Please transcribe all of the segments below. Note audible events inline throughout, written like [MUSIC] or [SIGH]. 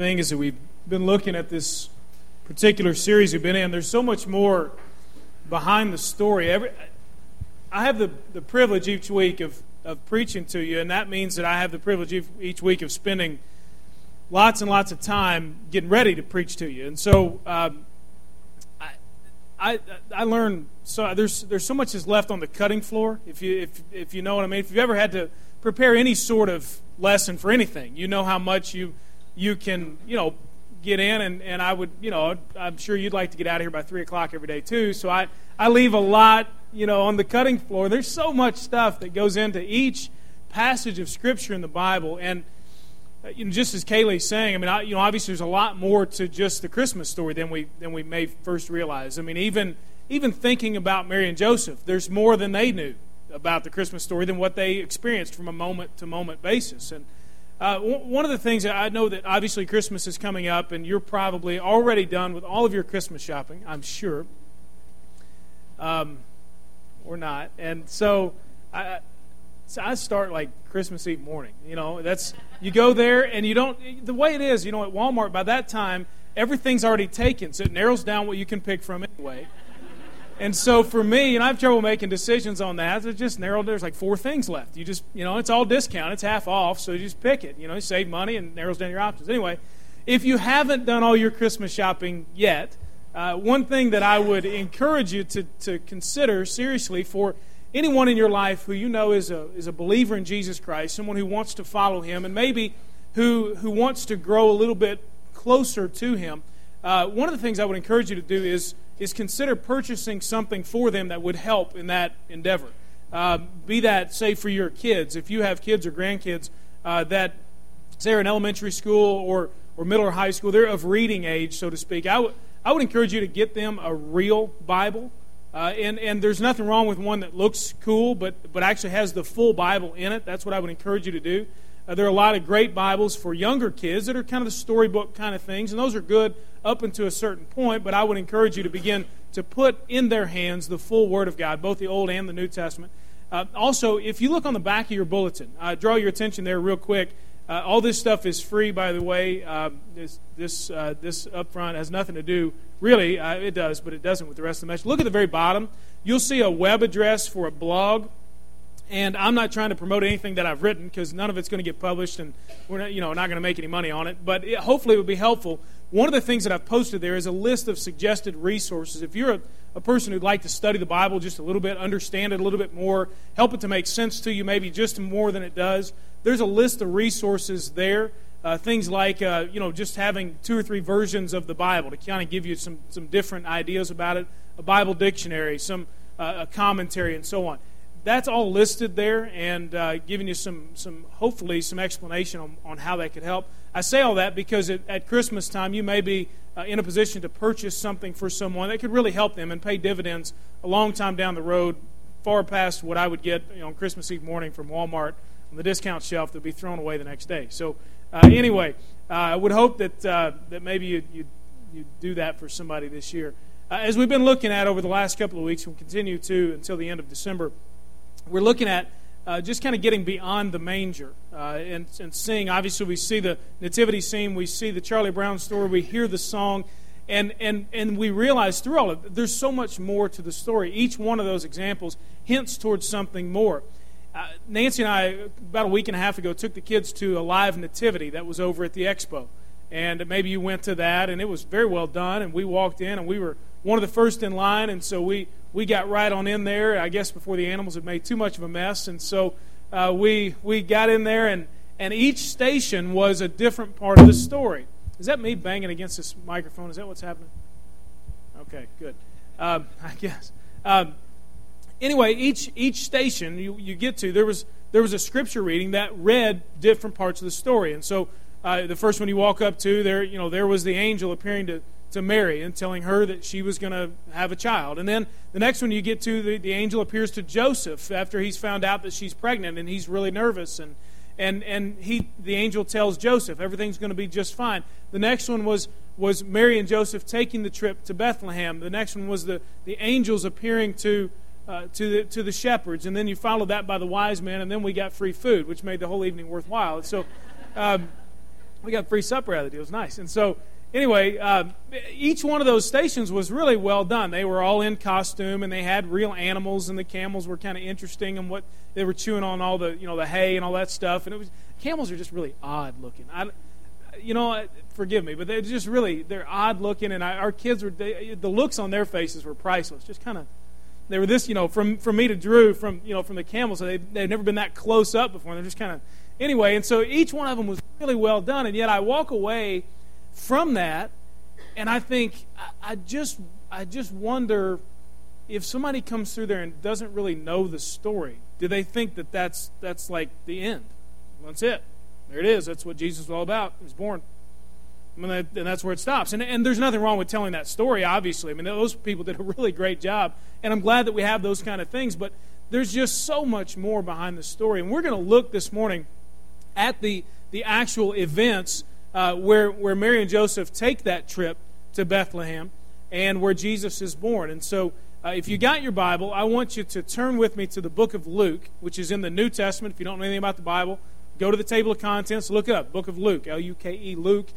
thing is that we've been looking at this particular series we've been in. There's so much more behind the story. Every, I have the, the privilege each week of, of preaching to you, and that means that I have the privilege each week of spending lots and lots of time getting ready to preach to you. And so um, I, I, I learned so there's there's so much is left on the cutting floor. If you if if you know what I mean. If you've ever had to prepare any sort of lesson for anything, you know how much you you can you know get in and, and I would you know I'm sure you'd like to get out of here by three o'clock every day too. So I I leave a lot you know on the cutting floor. There's so much stuff that goes into each passage of scripture in the Bible and uh, you know, just as Kaylee's saying, I mean, I, you know, obviously there's a lot more to just the Christmas story than we than we may first realize. I mean, even even thinking about Mary and Joseph, there's more than they knew about the Christmas story than what they experienced from a moment to moment basis. And uh, one of the things that I know that obviously Christmas is coming up, and you're probably already done with all of your Christmas shopping, I'm sure, um, or not. And so I, so I start like Christmas Eve morning. You know, that's you go there and you don't. The way it is, you know, at Walmart by that time everything's already taken, so it narrows down what you can pick from anyway. And so for me, and I have trouble making decisions on that. It just narrowed. There's like four things left. You just, you know, it's all discount. It's half off, so you just pick it. You know, you save money and narrows down your options. Anyway, if you haven't done all your Christmas shopping yet, uh, one thing that I would encourage you to, to consider seriously for anyone in your life who you know is a, is a believer in Jesus Christ, someone who wants to follow him, and maybe who, who wants to grow a little bit closer to him, uh, one of the things I would encourage you to do is, is consider purchasing something for them that would help in that endeavor. Uh, be that, say, for your kids, if you have kids or grandkids uh, that, say, are in elementary school or, or middle or high school, they're of reading age, so to speak, I would, I would encourage you to get them a real Bible. Uh, and, and there's nothing wrong with one that looks cool, but, but actually has the full Bible in it. That's what I would encourage you to do. Uh, there are a lot of great Bibles for younger kids that are kind of the storybook kind of things, and those are good up until a certain point, but I would encourage you to begin to put in their hands the full Word of God, both the Old and the New Testament. Uh, also, if you look on the back of your bulletin, uh, draw your attention there real quick. Uh, all this stuff is free, by the way. Uh, this this uh, this up front has nothing to do, really. Uh, it does, but it doesn't with the rest of the message. Look at the very bottom. You'll see a web address for a blog, and I'm not trying to promote anything that I've written because none of it's going to get published, and we're not, you know not going to make any money on it. But it, hopefully, it will be helpful. One of the things that I've posted there is a list of suggested resources. If you're a, a person who'd like to study the Bible just a little bit, understand it a little bit more, help it to make sense to you, maybe just more than it does there's a list of resources there. Uh, things like uh, you know just having two or three versions of the Bible to kind of give you some some different ideas about it, a Bible dictionary, some uh, a commentary, and so on. That's all listed there and uh, giving you some some hopefully some explanation on, on how that could help. I say all that because at, at Christmas time you may be uh, in a position to purchase something for someone that could really help them and pay dividends a long time down the road, far past what I would get you know, on Christmas Eve morning from Walmart on the discount shelf that would be thrown away the next day. So, uh, anyway, uh, I would hope that, uh, that maybe you you you do that for somebody this year. Uh, as we've been looking at over the last couple of weeks, we'll continue to until the end of December, we're looking at uh, just kind of getting beyond the manger uh, and, and seeing. Obviously, we see the nativity scene, we see the Charlie Brown story, we hear the song, and, and, and we realize through all of it, there's so much more to the story. Each one of those examples hints towards something more. Uh, Nancy and I, about a week and a half ago, took the kids to a live nativity that was over at the expo. And maybe you went to that, and it was very well done. And we walked in, and we were one of the first in line, and so we, we got right on in there, I guess before the animals had made too much of a mess. And so uh, we, we got in there, and, and each station was a different part of the story. Is that me banging against this microphone? Is that what's happening? Okay, good. Um, [LAUGHS] I guess. Um, anyway, each each station you, you get to, there was there was a scripture reading that read different parts of the story. And so uh, the first one you walk up to, there you know there was the angel appearing to, to Mary and telling her that she was going to have a child. And then the next one you get to, the, the angel appears to Joseph after he's found out that she's pregnant and he's really nervous and and and he the angel tells Joseph everything's going to be just fine. The next one was was Mary and Joseph taking the trip to Bethlehem. The next one was the the angels appearing to uh, to, the, to the shepherds, and then you followed that by the wise men, and then we got free food, which made the whole evening worthwhile. so, um, we got free supper out of the deal. It was nice. And so, anyway, uh, each one of those stations was really well done. They were all in costume, and they had real animals, and the camels were kind of interesting, and what they were chewing on all the you know the hay and all that stuff. And it was camels are just really odd looking. I, you know, forgive me, but they're just really they're odd looking, and I, our kids were they, the looks on their faces were priceless. Just kind of they were this, you know, from from me to Drew, from you know from the camels. So they they'd never been that close up before. They're just kind of anyway, and so each one of them was really well done, and yet I walk away from that, and I think I, just I just wonder if somebody comes through there and doesn't really know the story, do they think that that's that's like the end? That's it. There it is. That's what Jesus was all about. He was born. I mean, and that's where it stops. And, and there's nothing wrong with telling that story, obviously. I mean, those people did a [LAUGHS] really great job. And I'm glad that we have those kind of things. But there's just so much more behind the story. And we're going to look this morning at the, the actual events uh, where, where Mary and Joseph take that trip to Bethlehem and where Jesus is born. And so, uh, if you got your Bible, I want you to turn with me to the book of Luke, which is in the New Testament. If you don't know anything about the Bible, go to the table of contents, look it up. Book of Luke, L U K E, Luke.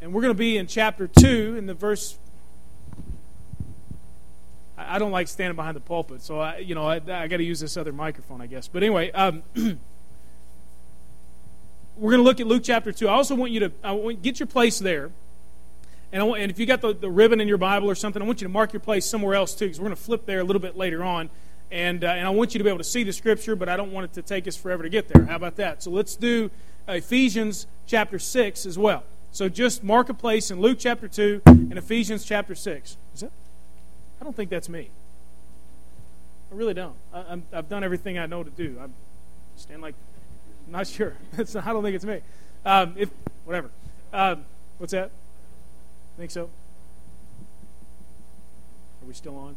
And we're going to be in chapter 2, in the verse. I don't like standing behind the pulpit, so I, you know, I, I got to use this other microphone, I guess. But anyway, um, [CLEARS THROAT] we're going to look at Luke chapter 2. I also want you to I want, get your place there. And, want, and if you got the, the ribbon in your Bible or something, I want you to mark your place somewhere else too, because we're going to flip there a little bit later on. And, uh, and I want you to be able to see the scripture, but I don't want it to take us forever to get there. How about that? So let's do Ephesians chapter 6 as well. So just mark a place in Luke chapter 2 and Ephesians chapter 6. Is that? I don't think that's me. I really don't. I, have done everything I know to do. I stand like I'm not sure. [LAUGHS] Not, I don't think it's me. Um, if whatever. Um, what's that? Think so? Are we still on?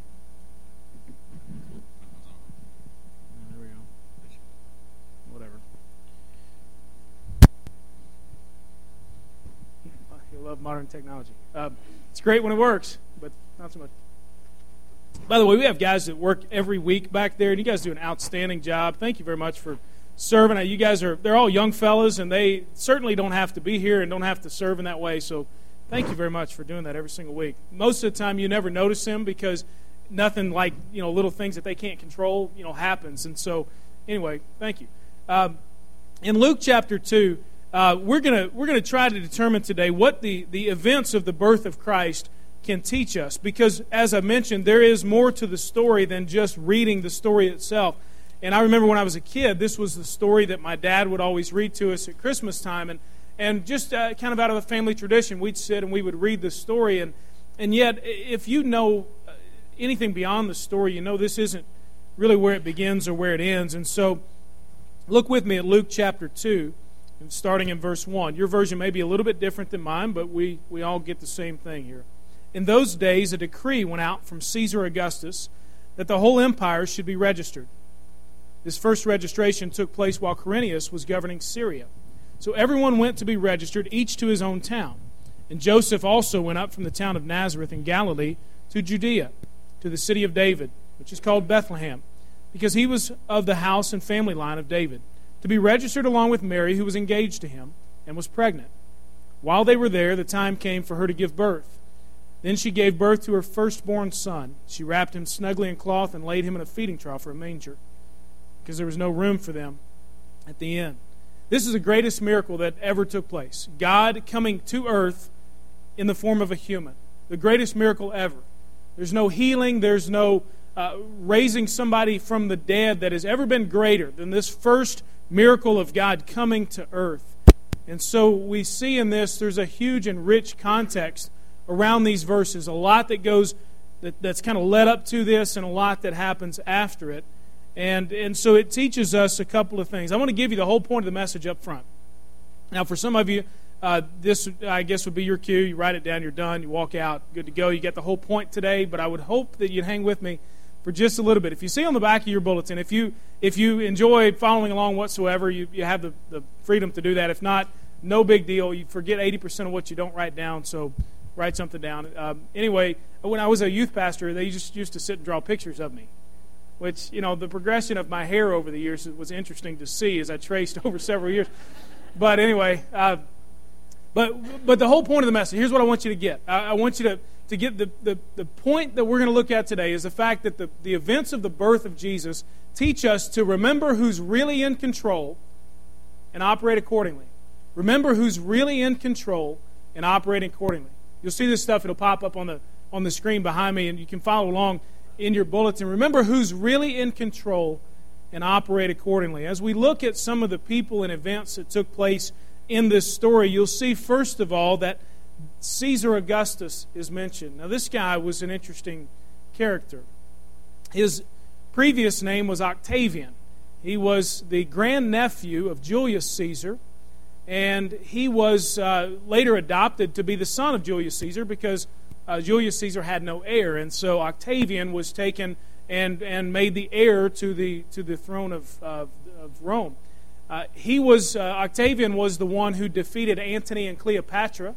There we go. Whatever. You love modern technology. Um, it's great when it works, but not so much. By the way, we have guys that work every week back there, and you guys do an outstanding job. Thank you very much for serving. You guys are, they're all young fellas, and they certainly don't have to be here and don't have to serve in that way. So thank you very much for doing that every single week. Most of the time, you never notice them because nothing like, you know, little things that they can't control, you know, happens. And so, anyway, thank you. Um, in Luke chapter 2, uh, we're going to we're gonna try to determine today what the, the events of the birth of Christ can teach us. Because, as I mentioned, there is more to the story than just reading the story itself. And I remember when I was a kid, this was the story that my dad would always read to us at Christmas time. And, and just uh, kind of out of a family tradition, we'd sit and we would read the story. And, and yet, if you know uh, anything beyond the story, you know this isn't really where it begins or where it ends. And so, look with me at Luke chapter 2, starting in verse 1. Your version may be a little bit different than mine, but we, we all get the same thing here. In those days, a decree went out from Caesar Augustus that the whole empire should be registered. This first registration took place while Quirinius was governing Syria. So everyone went to be registered, each to his own town. And Joseph also went up from the town of Nazareth in Galilee to Judea, to the city of David, which is called Bethlehem, because he was of the house and family line of David, to be registered along with Mary, who was engaged to him and was pregnant. While they were there, the time came for her to give birth. Then she gave birth to her firstborn son. She wrapped him snugly in cloth and laid him in a feeding trough or a manger because there was no room for them at the end. This is the greatest miracle that ever took place. God coming to earth in the form of a human. The greatest miracle ever. There's no healing, there's no uh, raising somebody from the dead that has ever been greater than this first miracle of God coming to earth. And so we see in this there's a huge and rich context around these verses, a lot that goes that, that's kind of led up to this and a lot that happens after it. And, and so it teaches us a couple of things. I want to give you the whole point of the message up front. Now, for some of you, uh, this, I guess, would be your cue. You write it down, you're done, you walk out, good to go. You get the whole point today, but I would hope that you'd hang with me for just a little bit. If you see on the back of your bulletin, if you, if you enjoy following along whatsoever, you, you have the, the freedom to do that. If not, no big deal. You forget 80% of what you don't write down, so write something down. Um, anyway, when I was a youth pastor, they just used to sit and draw pictures of me which, you know, the progression of my hair over the years was interesting to see as I traced [LAUGHS] over several years. But anyway, uh, But, but the whole point of the message, here's what I want you to get. I, I want you to, to get the, the, the point that we're going to look at today is the fact that the, the events of the birth of Jesus teach us to remember who's really in control and operate accordingly. Remember who's really in control and operate accordingly. You'll see this stuff, it'll pop up on the, on the screen behind me, and you can follow along in your bulletin. Remember who's really in control and operate accordingly. As we look at some of the people and events that took place in this story, you'll see, first of all, that Caesar Augustus is mentioned. Now, this guy was an interesting character. His previous name was Octavian. He was the grandnephew of Julius Caesar, and he was uh, later adopted to be the son of Julius Caesar because uh, Julius Caesar had no heir, and so Octavian was taken and, and made the heir to the, to the throne of, of, of Rome. Uh, he was, uh, Octavian was the one who defeated Antony and Cleopatra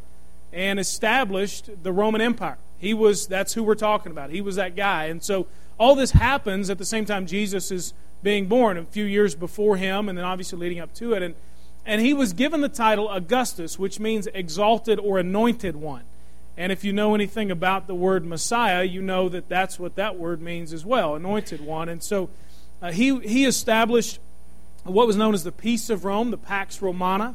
and established the Roman Empire. He was, that's who we're talking about. He was that guy. And so all this happens at the same time Jesus is being born, a few years before him, and then obviously leading up to it. And, and he was given the title Augustus, which means exalted or anointed one. And if you know anything about the word Messiah, you know that that's what that word means as well, anointed one. And so uh, he, he established what was known as the Peace of Rome, the Pax Romana.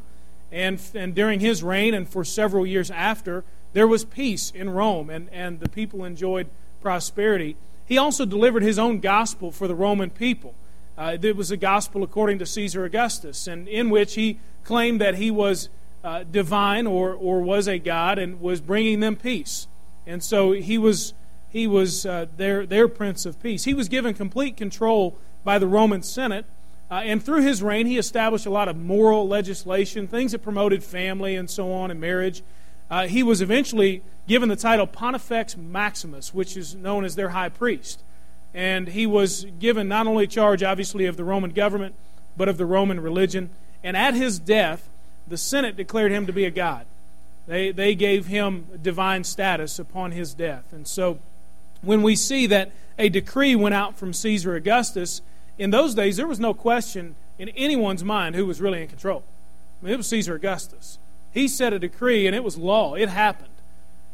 And, and during his reign and for several years after, there was peace in Rome, and, and the people enjoyed prosperity. He also delivered his own gospel for the Roman people. Uh, it was a gospel according to Caesar Augustus, and in which he claimed that he was uh, divine or, or was a God and was bringing them peace. And so he was, he was uh, their, their Prince of Peace. He was given complete control by the Roman Senate. Uh, and through his reign, he established a lot of moral legislation, things that promoted family and so on and marriage. Uh, he was eventually given the title Pontifex Maximus, which is known as their high priest. And he was given not only charge, obviously, of the Roman government, but of the Roman religion. And at his death, the Senate declared him to be a god. They, they gave him divine status upon his death. And so when we see that a decree went out from Caesar Augustus, in those days there was no question in anyone's mind who was really in control. I mean, it was Caesar Augustus. He set a decree and it was law. It happened.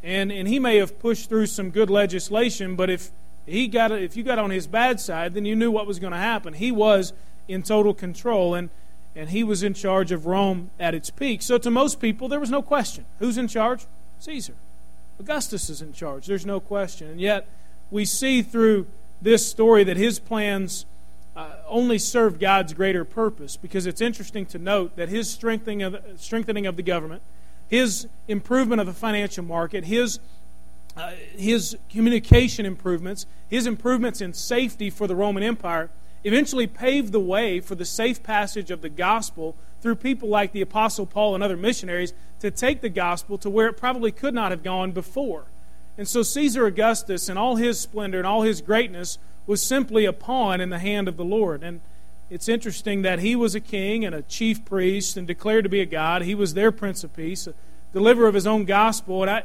And, and he may have pushed through some good legislation, but if, he got, if you got on his bad side, then you knew what was going to happen. He was in total control. And and he was in charge of Rome at its peak. So to most people, there was no question. Who's in charge? Caesar. Augustus is in charge. There's no question. And yet, we see through this story that his plans uh, only served God's greater purpose because it's interesting to note that his strengthening of, strengthening of the government, his improvement of the financial market, his uh, his communication improvements, his improvements in safety for the Roman Empire eventually paved the way for the safe passage of the gospel through people like the Apostle Paul and other missionaries to take the gospel to where it probably could not have gone before. And so Caesar Augustus, in all his splendor and all his greatness, was simply a pawn in the hand of the Lord. And it's interesting that he was a king and a chief priest and declared to be a god. He was their Prince of Peace, a deliverer of his own gospel. And I,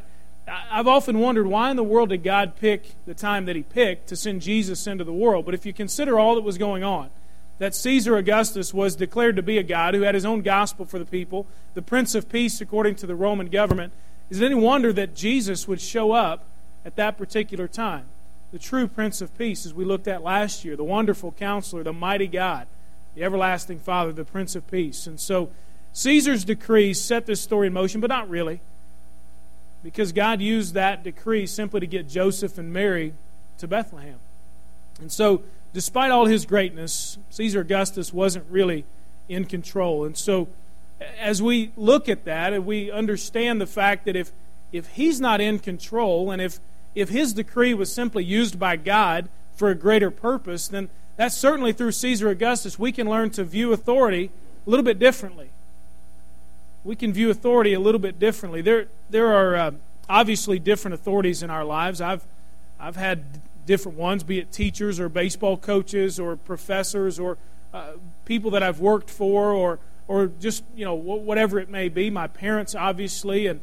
I've often wondered why in the world did God pick the time that He picked to send Jesus into the world. But if you consider all that was going on, that Caesar Augustus was declared to be a God who had his own gospel for the people, the Prince of Peace according to the Roman government, is it any wonder that Jesus would show up at that particular time? The true Prince of Peace, as we looked at last year, the wonderful counselor, the mighty God, the everlasting Father, the Prince of Peace. And so Caesar's decrees set this story in motion, but not really because God used that decree simply to get Joseph and Mary to Bethlehem. And so, despite all his greatness, Caesar Augustus wasn't really in control. And so, as we look at that and we understand the fact that if, if he's not in control and if, if his decree was simply used by God for a greater purpose, then that's certainly through Caesar Augustus we can learn to view authority a little bit differently we can view authority a little bit differently. There, there are uh, obviously different authorities in our lives. I've, I've had different ones, be it teachers or baseball coaches or professors or uh, people that I've worked for or, or just, you know, whatever it may be. My parents, obviously. And,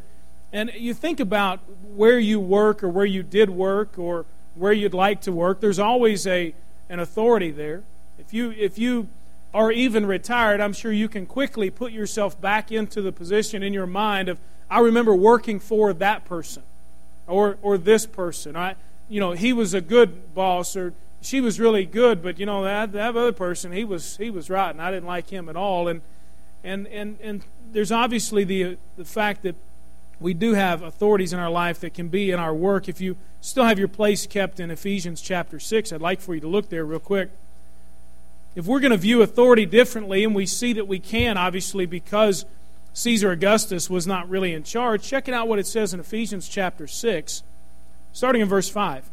and you think about where you work or where you did work or where you'd like to work, there's always a, an authority there. If you, if you or even retired, I'm sure you can quickly put yourself back into the position in your mind of, I remember working for that person or, or this person. I, you know, he was a good boss or she was really good, but you know that that other person he was he was rotten. I didn't like him at all, and and and and there's obviously the the fact that we do have authorities in our life that can be in our work. If you still have your place kept in Ephesians chapter six, I'd like for you to look there real quick. If we're going to view authority differently, and we see that we can, obviously, because Caesar Augustus was not really in charge, check it out what it says in Ephesians chapter 6, starting in verse 5.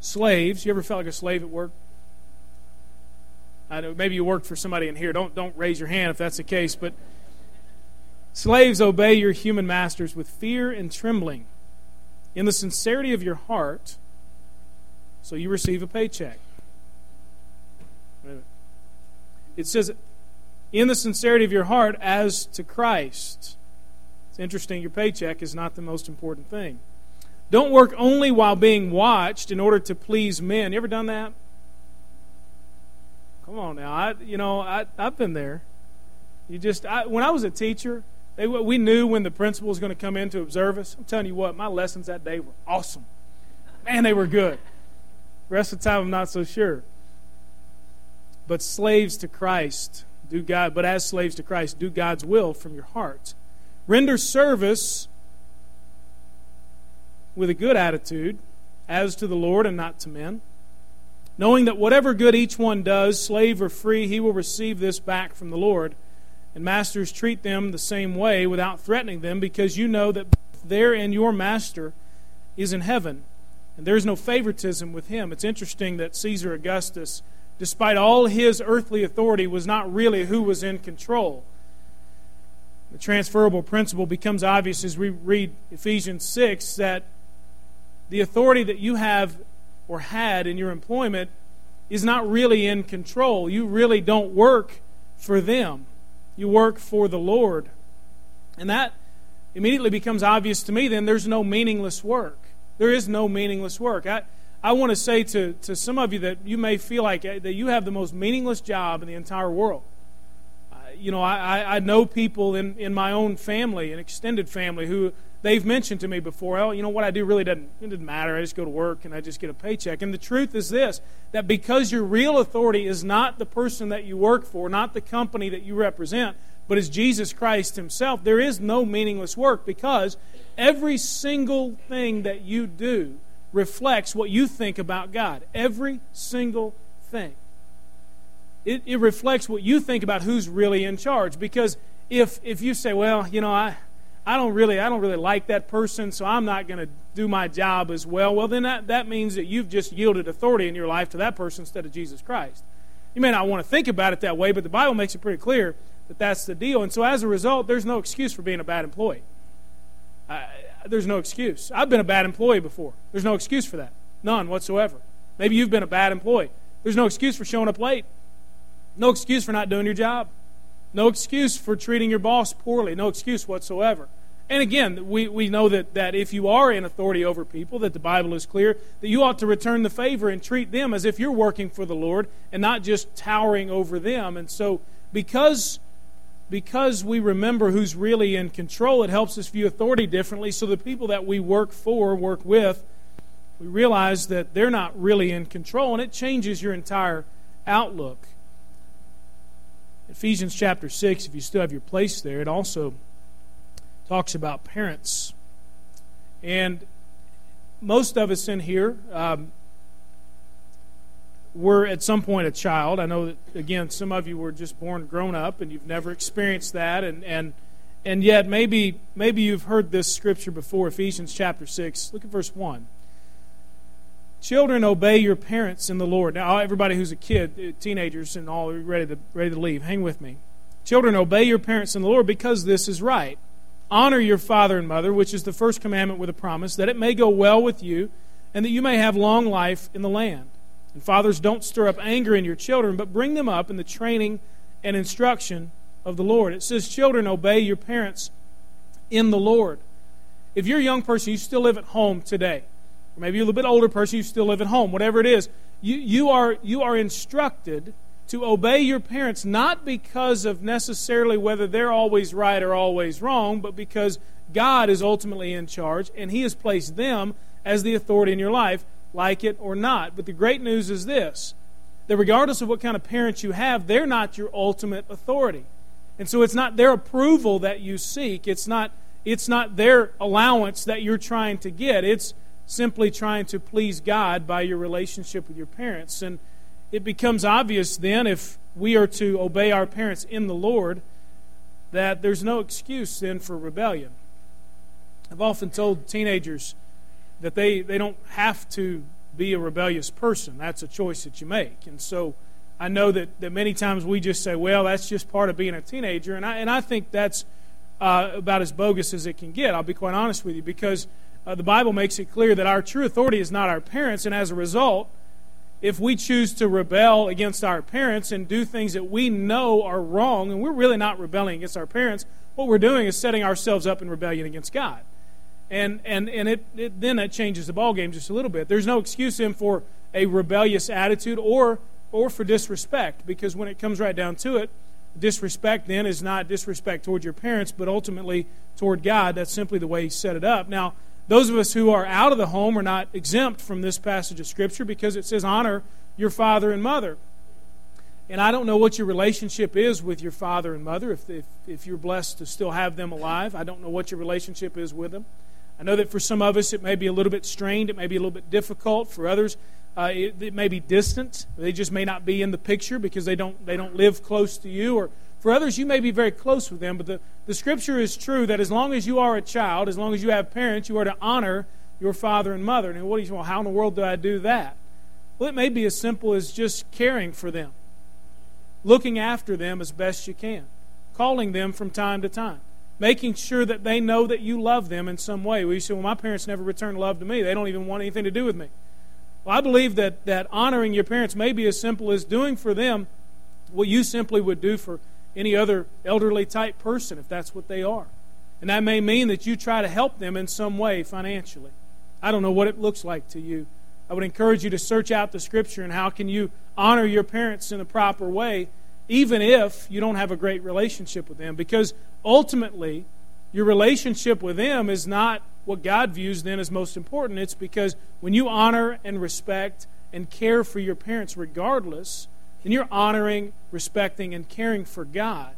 Slaves, you ever felt like a slave at work? I know maybe you worked for somebody in here. Don't don't raise your hand if that's the case, but slaves obey your human masters with fear and trembling in the sincerity of your heart so you receive a paycheck. It says in the sincerity of your heart as to Christ. It's interesting your paycheck is not the most important thing. Don't work only while being watched in order to please men. You ever done that? Come on now. I, you know, I, I've been there. You just, I, when I was a teacher, they, we knew when the principal was going to come in to observe us. I'm telling you what, my lessons that day were awesome. Man, they were good. Rest of the time, I'm not so sure. But slaves to Christ, do God, but as slaves to Christ, do God's will from your heart. Render service with a good attitude as to the Lord and not to men, knowing that whatever good each one does, slave or free, he will receive this back from the Lord. And masters treat them the same way without threatening them, because you know that their and your master is in heaven, and there is no favoritism with him. It's interesting that Caesar Augustus, despite all his earthly authority, was not really who was in control. The transferable principle becomes obvious as we read Ephesians 6 that the authority that you have or had in your employment is not really in control. You really don't work for them, you work for the Lord. And that immediately becomes obvious to me then there's no meaningless work. There is no meaningless work. I, I want to say to, to some of you that you may feel like uh, that you have the most meaningless job in the entire world. Uh, you know, I, I know people in, in my own family, an extended family, who they've mentioned to me before, well, you know what I do really doesn't, it doesn't matter. I just go to work and I just get a paycheck. And the truth is this that because your real authority is not the person that you work for, not the company that you represent, but is Jesus Christ Himself, there is no meaningless work because every single thing that you do reflects what you think about God. Every single thing. It, it reflects what you think about who's really in charge. Because if, if you say, well, you know, I I don't really I don't really like that person, so I'm not going to do my job as well. Well, then that, that means that you've just yielded authority in your life to that person instead of Jesus Christ. You may not want to think about it that way, but the Bible makes it pretty clear that that's the deal. And so as a result, there's no excuse for being a bad employee. Uh, there's no excuse. I've been a bad employee before. There's no excuse for that. None whatsoever. Maybe you've been a bad employee. There's no excuse for showing up late. No excuse for not doing your job. No excuse for treating your boss poorly. No excuse whatsoever. And again, we, we know that, that if you are in authority over people, that the Bible is clear, that you ought to return the favor and treat them as if you're working for the Lord and not just towering over them. And so, because, because we remember who's really in control, it helps us view authority differently. So, the people that we work for, work with, we realize that they're not really in control, and it changes your entire outlook. Ephesians chapter 6, if you still have your place there, it also talks about parents. And most of us in here um, were at some point a child. I know that, again, some of you were just born grown up and you've never experienced that. And, and, and yet, maybe, maybe you've heard this scripture before Ephesians chapter 6. Look at verse 1. Children, obey your parents in the Lord. Now, everybody who's a kid, uh, teenagers, and all ready to, ready to leave, hang with me. Children, obey your parents in the Lord because this is right. Honor your father and mother, which is the first commandment with a promise, that it may go well with you and that you may have long life in the land. And fathers, don't stir up anger in your children, but bring them up in the training and instruction of the Lord. It says, Children, obey your parents in the Lord. If you're a young person, you still live at home today or maybe you're a little bit older person, you still live at home, whatever it is, you, you, are, you are instructed to obey your parents not because of necessarily whether they're always right or always wrong, but because God is ultimately in charge and He has placed them as the authority in your life, like it or not. But the great news is this that regardless of what kind of parents you have, they're not your ultimate authority. And so it's not their approval that you seek. It's not, it's not their allowance that you're trying to get. It's simply trying to please God by your relationship with your parents. And it becomes obvious then, if we are to obey our parents in the Lord, that there's no excuse then for rebellion. I've often told teenagers that they, they don't have to be a rebellious person. That's a choice that you make. And so I know that, that many times we just say, well, that's just part of being a teenager. And I, and I think that's uh, about as bogus as it can get. I'll be quite honest with you because uh, the Bible makes it clear that our true authority is not our parents. And as a result, if we choose to rebel against our parents and do things that we know are wrong, and we're really not rebelling against our parents, what we're doing is setting ourselves up in rebellion against God. And, and, and it, it then that changes the ballgame just a little bit. There's no excuse then for a rebellious attitude or, or for disrespect, because when it comes right down to it, disrespect then is not disrespect toward your parents, but ultimately toward God. That's simply the way He set it up. Now, those of us who are out of the home are not exempt from this passage of Scripture because it says, honor your father and mother. And I don't know what your relationship is with your father and mother, if, if, if you're blessed to still have them alive. I don't know what your relationship is with them. I know that for some of us it may be a little bit strained, it may be a little bit difficult. For others, uh, it, it, may be distant. They just may not be in the picture because they don't, they don't live close to you, or for others, you may be very close with them, but the, the scripture is true that as long as you are a child, as long as you have parents, you are to honor your father and mother. And what do you well, how in the world do I do that? Well, it may be as simple as just caring for them, looking after them as best you can, calling them from time to time, making sure that they know that you love them in some way. Well, you say, well, my parents never returned love to me. They don't even want anything to do with me. Well, I believe that, that honoring your parents may be as simple as doing for them what you simply would do for any other elderly type person if that's what they are. And that may mean that you try to help them in some way financially. I don't know what it looks like to you. I would encourage you to search out the scripture and how can you honor your parents in a proper way even if you don't have a great relationship with them because ultimately your relationship with them is not what God views then as most important. It's because when you honor and respect and care for your parents regardless, then you're honoring, respecting, and caring for God.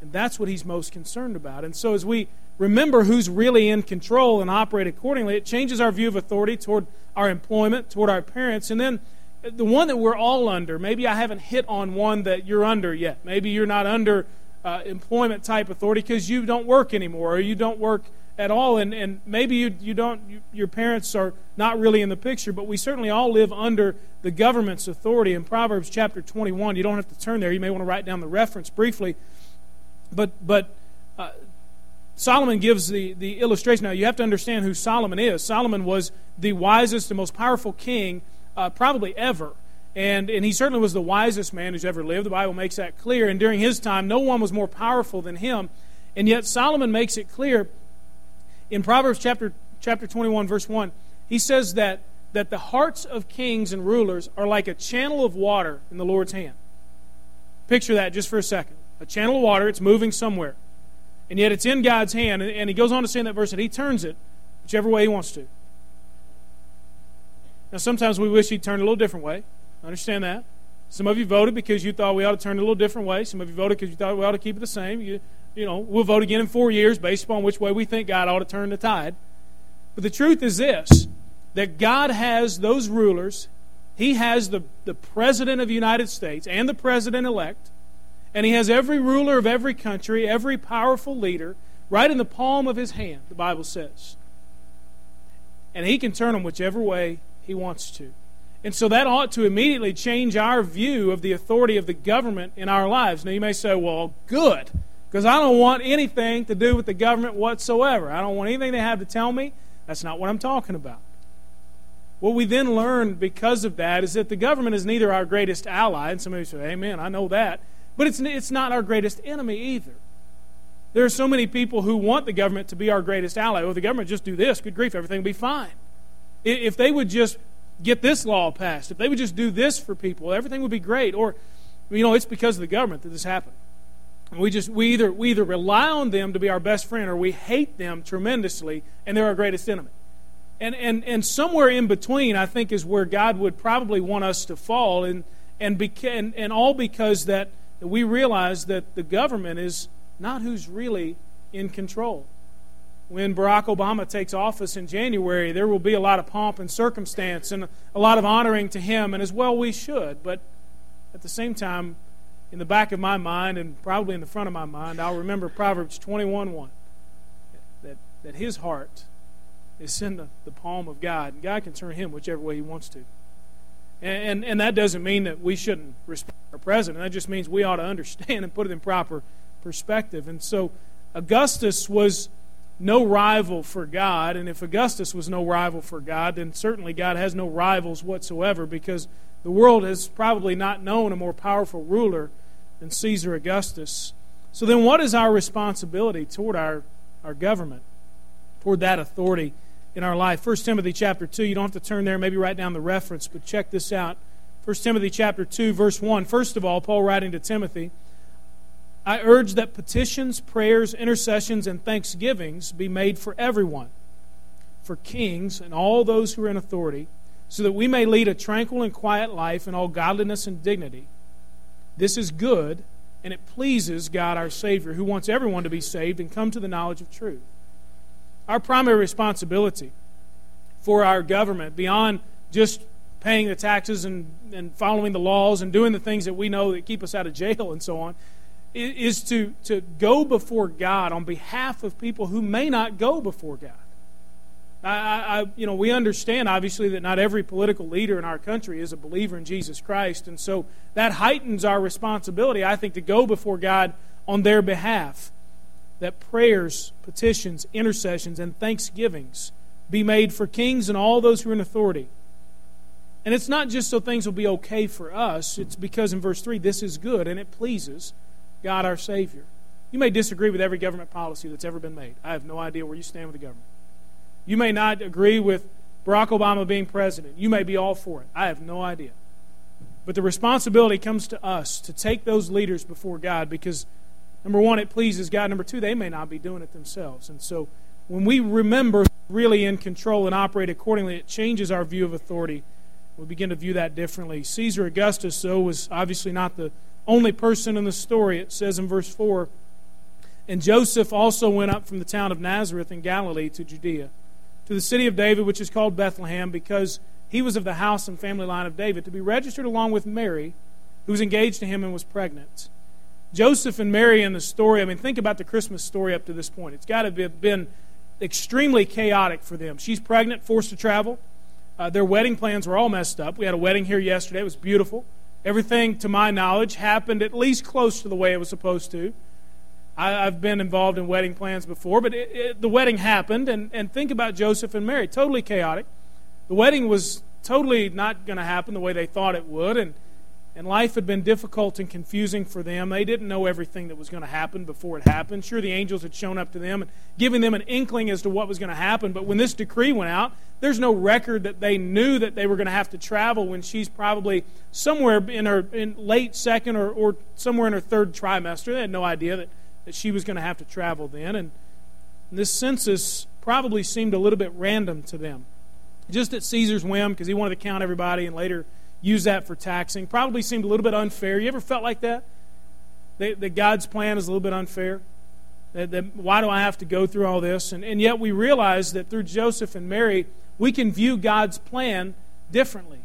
And that's what he's most concerned about. And so as we remember who's really in control and operate accordingly, it changes our view of authority toward our employment, toward our parents. And then the one that we're all under, maybe I haven't hit on one that you're under yet. Maybe you're not under uh, employment type authority because you don't work anymore or you don't work at all. And, and maybe you, you don't, you, your parents are not really in the picture, but we certainly all live under the government's authority. In Proverbs chapter 21, you don't have to turn there. You may want to write down the reference briefly. But, but uh, Solomon gives the, the illustration. Now, you have to understand who Solomon is. Solomon was the wisest and most powerful king uh, probably ever. And, and he certainly was the wisest man who's ever lived. The Bible makes that clear. And during his time, no one was more powerful than him. And yet, Solomon makes it clear in Proverbs chapter, chapter 21, verse 1, he says that, that the hearts of kings and rulers are like a channel of water in the Lord's hand. Picture that just for a second. A channel of water, it's moving somewhere. And yet it's in God's hand. And, and he goes on to say in that verse that he turns it whichever way he wants to. Now, sometimes we wish he'd turn a little different way. I understand that. Some of you voted because you thought we ought to turn it a little different way. Some of you voted because you thought we ought to keep it the same. You, you know, we'll vote again in four years based upon which way we think God ought to turn the tide. But the truth is this that God has those rulers. He has the, the President of the United States and the President elect. And He has every ruler of every country, every powerful leader, right in the palm of His hand, the Bible says. And He can turn them whichever way He wants to. And so that ought to immediately change our view of the authority of the government in our lives. Now, you may say, well, good because I don't want anything to do with the government whatsoever. I don't want anything they have to tell me. That's not what I'm talking about. What we then learn because of that is that the government is neither our greatest ally, and somebody say, Amen, I know that, but it's, it's not our greatest enemy either. There are so many people who want the government to be our greatest ally. Well, the government just do this, good grief, everything will be fine. If they would just get this law passed, if they would just do this for people, everything would be great. Or You know, it's because of the government that this happened. And we just we either we either rely on them to be our best friend or we hate them tremendously and they're our greatest enemy. And and and somewhere in between I think is where God would probably want us to fall and and beca- and, and all because that we realize that the government is not who's really in control. When Barack Obama takes office in January, there will be a lot of pomp and circumstance and a lot of honoring to him, and as well we should. But at the same time, in the back of my mind and probably in the front of my mind, I'll remember Proverbs 21 1 that, that his heart is in the, the palm of God, and God can turn him whichever way he wants to. And, and, and that doesn't mean that we shouldn't respect our president. That just means we ought to understand and put it in proper perspective. And so Augustus was no rival for God. And if Augustus was no rival for God, then certainly God has no rivals whatsoever because the world has probably not known a more powerful ruler than Caesar Augustus. So then, what is our responsibility toward our, our government, toward that authority in our life? 1 Timothy chapter 2, you don't have to turn there, maybe write down the reference, but check this out. 1 Timothy chapter 2, verse 1. First of all, Paul writing to Timothy, I urge that petitions, prayers, intercessions, and thanksgivings be made for everyone, for kings and all those who are in authority, so that we may lead a tranquil and quiet life in all godliness and dignity. This is good, and it pleases God our Savior, who wants everyone to be saved and come to the knowledge of truth. Our primary responsibility for our government, beyond just paying the taxes and, and following the laws and doing the things that we know that keep us out of jail and so on, is to, to go before God on behalf of people who may not go before God. I, I, you know, we understand obviously that not every political leader in our country is a believer in Jesus Christ, and so that heightens our responsibility, I think, to go before God on their behalf. That prayers, petitions, intercessions, and thanksgivings be made for kings and all those who are in authority. And it's not just so things will be okay for us, it's because in verse 3, this is good and it pleases God our Savior. You may disagree with every government policy that's ever been made. I have no idea where you stand with the government. You may not agree with Barack Obama being president. You may be all for it. I have no idea. But the responsibility comes to us to take those leaders before God because, number one, it pleases God. Number two, they may not be doing it themselves. And so when we remember really in control and operate accordingly, it changes our view of authority. We begin to view that differently. Caesar Augustus, though, was obviously not the only person in the story. It says in verse 4 And Joseph also went up from the town of Nazareth in Galilee to Judea, to the city of David, which is called Bethlehem, because he was of the house and family line of David, to be registered along with Mary, who was engaged to him and was pregnant. Joseph and Mary in the story, I mean, think about the Christmas story up to this point. It's got to have been extremely chaotic for them. She's pregnant, forced to travel. Uh, their wedding plans were all messed up. We had a wedding here yesterday, it was beautiful. Everything, to my knowledge, happened at least close to the way it was supposed to. I, have been involved in wedding plans before, but it, it, the wedding happened, and, and think about Joseph and Mary. Totally chaotic. The wedding was totally not going to happen the way they thought it would, and and life had been difficult and confusing for them. They didn't know everything that was going to happen before it happened. Sure, the angels had shown up to them and given them an inkling as to what was going to happen, but when this decree went out, there's no record that they knew that they were going to have to travel when she's probably somewhere in her in late second or, or somewhere in her third trimester. They had no idea that, that she was going to have to travel then. And this census probably seemed a little bit random to them. Just at Caesar's whim, because he wanted to count everybody and later use that for taxing. Probably seemed a little bit unfair. You ever felt like that? That, that God's plan is a little bit unfair? That, that, why do I have to go through all this? And, and yet we realize that through Joseph and Mary, we can view God's plan differently.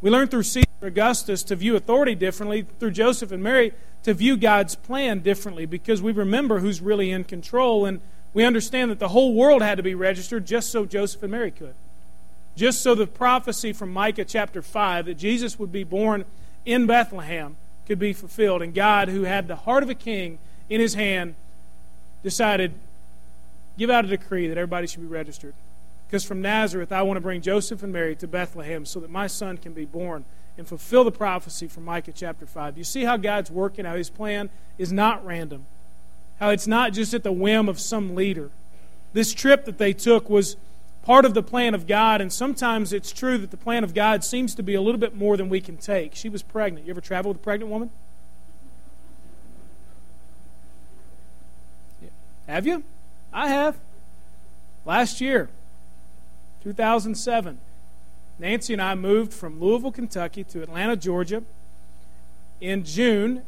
We learn through Caesar Augustus to view authority differently, through Joseph and Mary to view God's plan differently because we remember who's really in control and we understand that the whole world had to be registered just so Joseph and Mary could just so the prophecy from Micah chapter 5 that Jesus would be born in Bethlehem could be fulfilled. And God, who had the heart of a king in his hand, decided, give out a decree that everybody should be registered. Because from Nazareth, I want to bring Joseph and Mary to Bethlehem so that my son can be born and fulfill the prophecy from Micah chapter 5. You see how God's working, how his plan is not random, how it's not just at the whim of some leader. This trip that they took was part of the plan of God, and sometimes it's true that the plan of God seems to be a little bit more than we can take. She was pregnant. You ever travel with a pregnant woman? Yeah. Have you? I have. Last year, 2007, Nancy and I moved from Louisville, Kentucky to Atlanta, Georgia in June.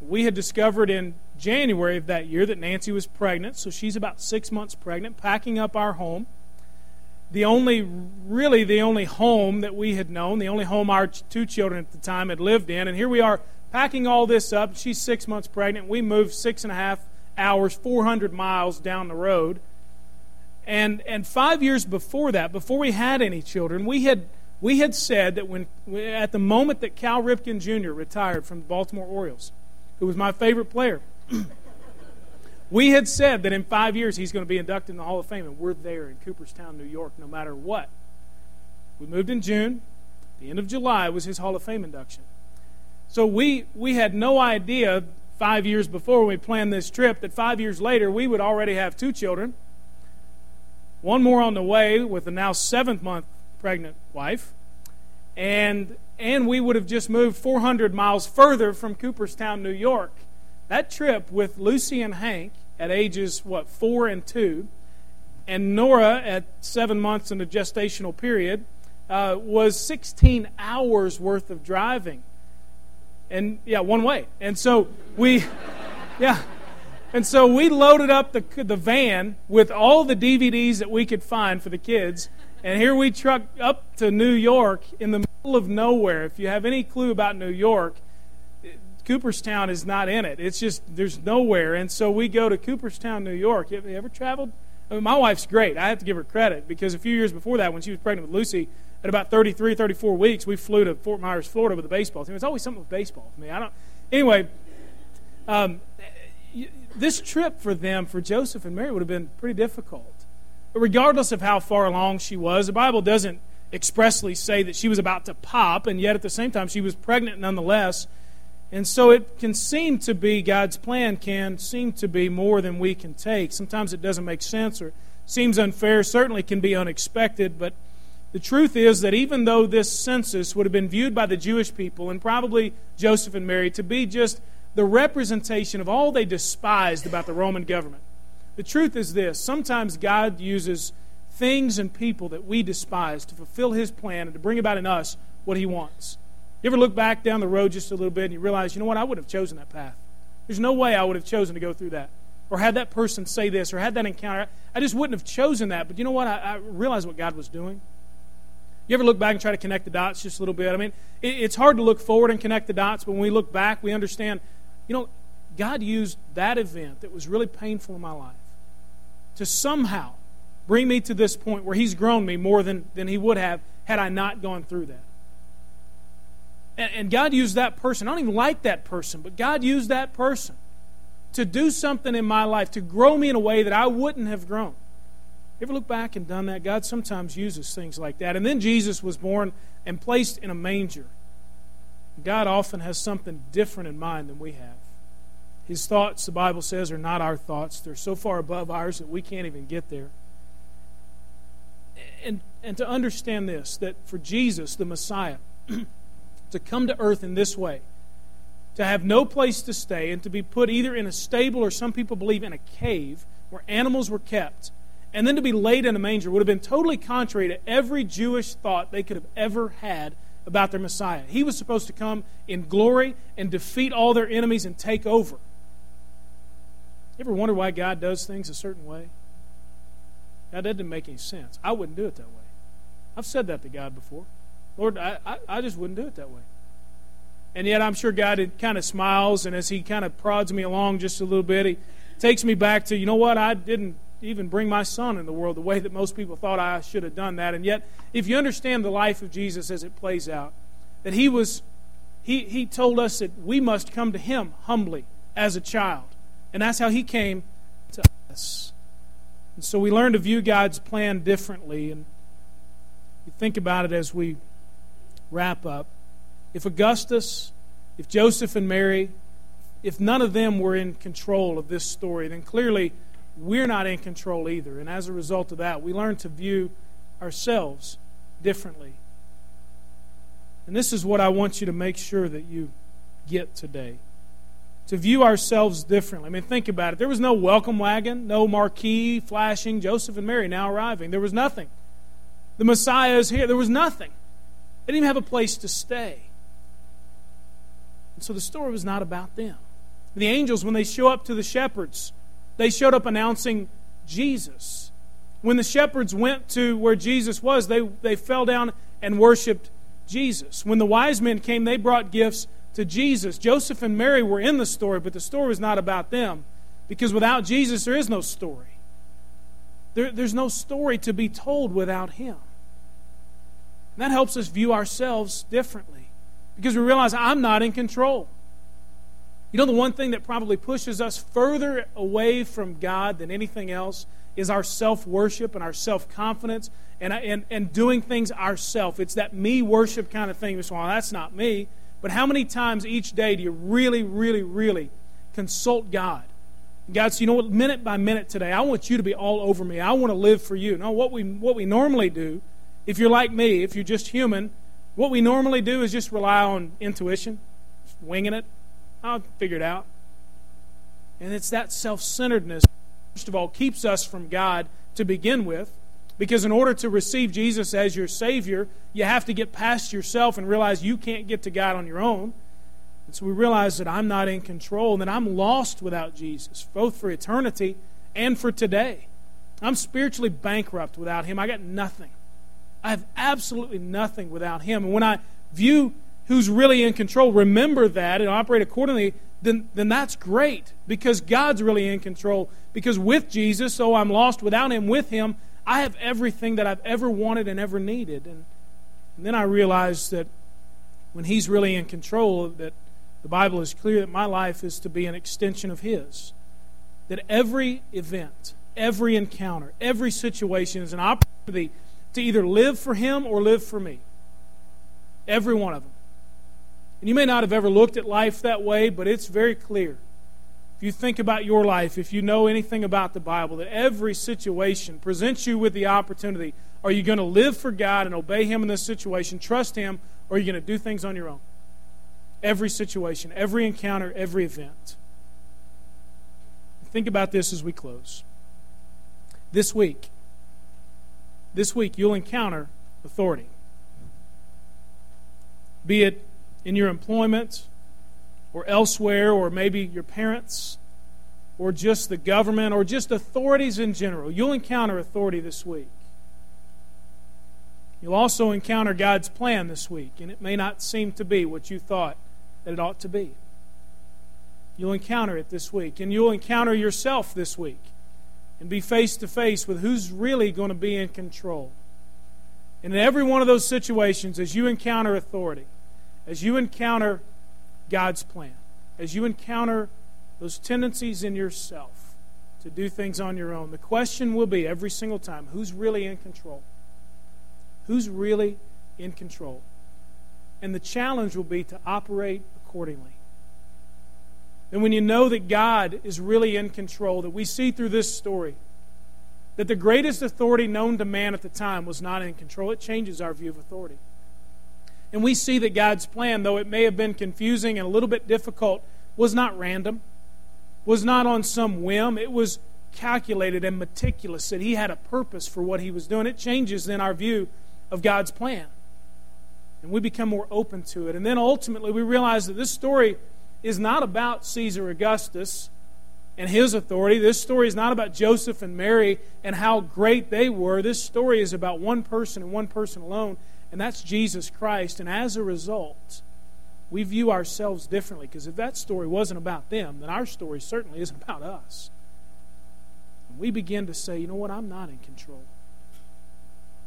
We had discovered in January of that year that Nancy was pregnant, so she's about six months pregnant, packing up our home the only, really, the only home that we had known, the only home our two children at the time had lived in. And here we are packing all this up. She's six months pregnant. We moved six and a half hours, 400 miles down the road. And, and five years before that, before we had any children, we had, we had said that when, at the moment that Cal Ripken Jr. retired from the Baltimore Orioles, who was my favorite player, [CLEARS THROAT] we had said that in five years he's going to be inducted in the Hall of Fame, and we're there in Cooperstown, New York, no matter what. We moved in June. The end of July was his Hall of Fame induction. So we, we had no idea five years before we planned this trip that five years later we would already have two children, one more on the way with a now seventh month pregnant wife, and, and we would have just moved 400 miles further from Cooperstown, New York that trip with Lucy and Hank at ages, what, four and two, and Nora at seven months in the gestational period, uh, was 16 hours worth of driving. And, yeah, one way. And so we, [LAUGHS] yeah. And so we loaded up the, the van with all the DVDs that we could find for the kids. And here we trucked up to New York in the middle of nowhere. If you have any clue about New York, Cooperstown is not in it. It's just, there's nowhere. And so we go to Cooperstown, New York. Have you ever traveled? I mean, my wife's great. I have to give her credit because a few years before that, when she was pregnant with Lucy, at about 33, 34 weeks, we flew to Fort Myers, Florida with a baseball team. It's always something with baseball for me. I don't. Anyway, um, this trip for them, for Joseph and Mary, would have been pretty difficult. But regardless of how far along she was, the Bible doesn't expressly say that she was about to pop, and yet at the same time, she was pregnant nonetheless. And so it can seem to be, God's plan can seem to be more than we can take. Sometimes it doesn't make sense or seems unfair, certainly can be unexpected, but the truth is that even though this census would have been viewed by the Jewish people and probably Joseph and Mary to be just the representation of all they despised about the Roman government, the truth is this sometimes God uses things and people that we despise to fulfill His plan and to bring about in us what He wants. You ever look back down the road just a little bit and you realize, you know what, I would have chosen that path. There's no way I would have chosen to go through that. Or had that person say this or had that encounter. I just wouldn't have chosen that. But you know what? I, I realized what God was doing. You ever look back and try to connect the dots just a little bit? I mean, it, it's hard to look forward and connect the dots, but when we look back, we understand, you know, God used that event that was really painful in my life to somehow bring me to this point where He's grown me more than, than He would have had I not gone through that. And, and God used that person. I don't even like that person, but God used that person to do something in my life, to grow me in a way that I wouldn't have grown. You ever look back and done that? God sometimes uses things like that. And then Jesus was born and placed in a manger. God often has something different in mind than we have. His thoughts, the Bible says, are not our thoughts. They're so far above ours that we can't even get there. And, and to understand this, that for Jesus, the Messiah, [CLEARS THROAT] to come to earth in this way, to have no place to stay, and to be put either in a stable or some people believe in a cave where animals were kept, and then to be laid in a manger would have been totally contrary to every Jewish thought they could have ever had about their Messiah. He was supposed to come in glory and defeat all their enemies and take over. You ever wonder why God does things a certain way? Now, That didn't make any sense. I wouldn't do it that way. I've said that to God before. Lord, I, I, I just wouldn't do it that way. And yet I'm sure God kind of smiles, and as He kind of prods me along just a little bit, He takes me back to, you know what, I didn't even bring my son in the world the way that most people thought I should have done that. And yet, if you understand the life of Jesus as it plays out, that He was, He, he told us that we must come to Him humbly as a child. And that's how He came to us. And so we learn to view God's plan differently. And you think about it as we wrap up. If Augustus, if Joseph and Mary, if none of them were in control of this story, then clearly we're not in control either. And as a result of that, we learn to view ourselves differently. And this is what I want you to make sure that you get today. to view ourselves differently. I mean, think about it. There was no welcome wagon, no marquee flashing, Joseph and Mary now arriving. There was nothing. The Messiah is here. There was nothing. They didn't even have a place to stay. And so the story was not about them. The angels, when they show up to the shepherds, they showed up announcing Jesus. When the shepherds went to where Jesus was, they, they fell down and worshiped Jesus. When the wise men came, they brought gifts to Jesus. Joseph and Mary were in the story, but the story was not about them because without Jesus, there is no story. There, there's no story to be told without Him. And that helps us view ourselves differently because we realize I'm not in control. You know, the one thing that probably pushes us further away from God than anything else is our self worship and our self confidence and, and, and doing things ourselves. It's that me worship kind of thing. So, well, that's not me. But how many times each day do you really, really, really consult God? God says, you know what, minute by minute today, I want you to be all over me. I want to live for you. No, what we, what we normally do, if you're like me, if you're just human, what we normally do is just rely on intuition, winging it. I'll figure it out. And it's that self centeredness, first of all, keeps us from God to begin with. Because in order to receive Jesus as your Savior, you have to get past yourself and realize you can't get to God on your own. And so we realize that I'm not in control and that I'm lost without Jesus, both for eternity and for today. I'm spiritually bankrupt without Him. I got nothing. I have absolutely nothing without Him. And when I view who's really in control, remember that and operate accordingly, then, then that's great because God's really in control. Because with Jesus, though I'm lost without Him, with Him, I have everything that I've ever wanted and ever needed. And, and then I realized that when He's really in control, that the Bible is clear that my life is to be an extension of His. That every event, every encounter, every situation is an opportunity to either live for Him or live for me. Every one of them. And you may not have ever looked at life that way, but it's very clear. If you think about your life, if you know anything about the Bible, that every situation presents you with the opportunity are you going to live for God and obey Him in this situation, trust Him, or are you going to do things on your own? Every situation, every encounter, every event. Think about this as we close. This week, this week you'll encounter authority. Be it in your employment or elsewhere, or maybe your parents, or just the government, or just authorities in general. You'll encounter authority this week. You'll also encounter God's plan this week, and it may not seem to be what you thought that it ought to be. You'll encounter it this week, and you'll encounter yourself this week and be face to face with who's really going to be in control. And in every one of those situations, as you encounter authority, as you encounter God's plan, as you encounter those tendencies in yourself to do things on your own, the question will be every single time who's really in control? Who's really in control? And the challenge will be to operate accordingly. And when you know that God is really in control, that we see through this story that the greatest authority known to man at the time was not in control, it changes our view of authority. And we see that God's plan, though it may have been confusing and a little bit difficult, was not random, was not on some whim. It was calculated and meticulous, that He had a purpose for what He was doing. It changes then our view of God's plan. And we become more open to it. And then ultimately, we realize that this story is not about Caesar Augustus and his authority. This story is not about Joseph and Mary and how great they were. This story is about one person and one person alone and that's Jesus Christ. And as a result, we view ourselves differently because if that story wasn't about them, then our story certainly isn't about us. And we begin to say, you know what, I'm not in control.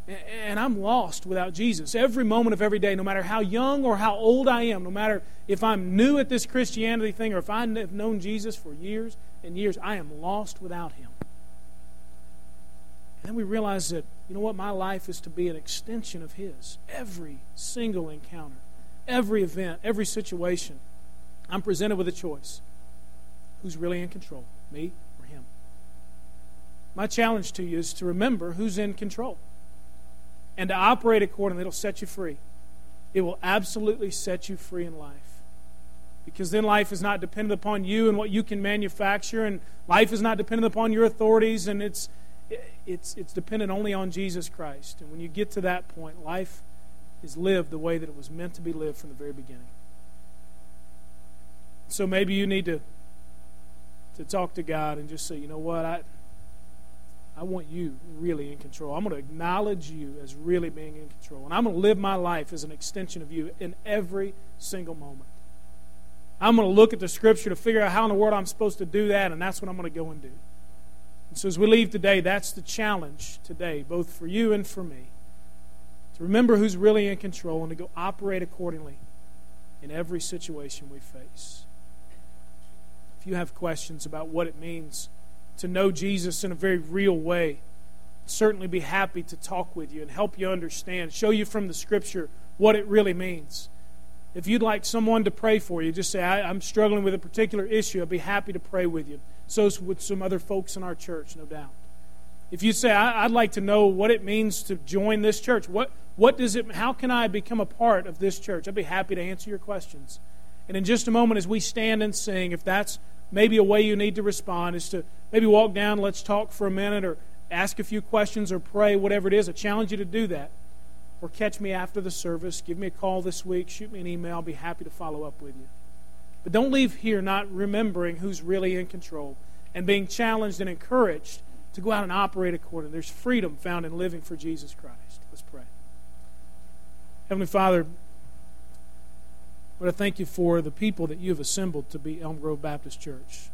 And I'm lost without Jesus. Every moment of every day, no matter how young or how old I am, no matter if I'm new at this Christianity thing or if I have known Jesus for years and years, I am lost without Him. And then we realize that, you know what, my life is to be an extension of His. Every single encounter, every event, every situation, I'm presented with a choice. Who's really in control, me or Him? My challenge to you is to remember who's in control and to operate accordingly. It'll set you free. It will absolutely set you free in life because then life is not dependent upon you and what you can manufacture, and life is not dependent upon your authorities, and it's, it's, it's dependent only on Jesus Christ. And when you get to that point, life is lived the way that it was meant to be lived from the very beginning. So maybe you need to, to talk to God and just say, you know what, I, I want you really in control. I'm going to acknowledge you as really being in control. And I'm going to live my life as an extension of you in every single moment. I'm going to look at the scripture to figure out how in the world I'm supposed to do that, and that's what I'm going to go and do. And so as we leave today, that's the challenge today, both for you and for me, to remember who's really in control and to go operate accordingly in every situation we face. If you have questions about what it means to know Jesus in a very real way, certainly be happy to talk with you and help you understand, show you from the scripture what it really means. If you'd like someone to pray for you, just say, I, am struggling with a particular issue. I'd be happy to pray with you. So would some other folks in our church, no doubt. If you say, I, would like to know what it means to join this church, what, what does it, how can I become a part of this church? I'd be happy to answer your questions. And in just a moment, as we stand and sing, if that's maybe a way you need to respond, is to maybe walk down, let's talk for a minute, or ask a few questions, or pray, whatever it is. I challenge you to do that or catch me after the service. Give me a call this week. Shoot me an email. I'll be happy to follow up with you. But don't leave here not remembering who's really in control and being challenged and encouraged to go out and operate accordingly. There's freedom found in living for Jesus Christ. Let's pray. Heavenly Father, Lord, I thank you for the people that you have assembled to be Elm Grove Baptist Church.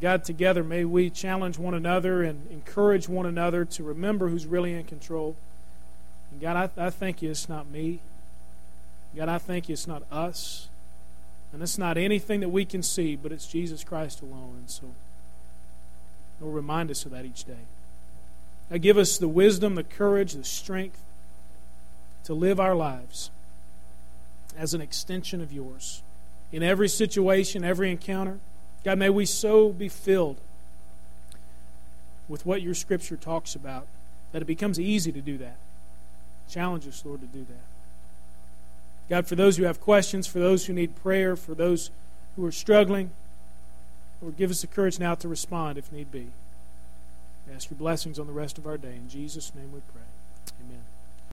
God, together may we challenge one another and encourage one another to remember who's really in control. And God, I, I thank you it's not me. God, I thank you it's not us. And it's not anything that we can see, but it's Jesus Christ alone. And so, Lord, remind us of that each day. Now, give us the wisdom, the courage, the strength to live our lives as an extension of yours. In every situation, every encounter, God, may we so be filled with what your scripture talks about that it becomes easy to do that. Challenge us, Lord, to do that. God, for those who have questions, for those who need prayer, for those who are struggling, Lord, give us the courage now to respond if need be. We ask your blessings on the rest of our day. In Jesus' name we pray.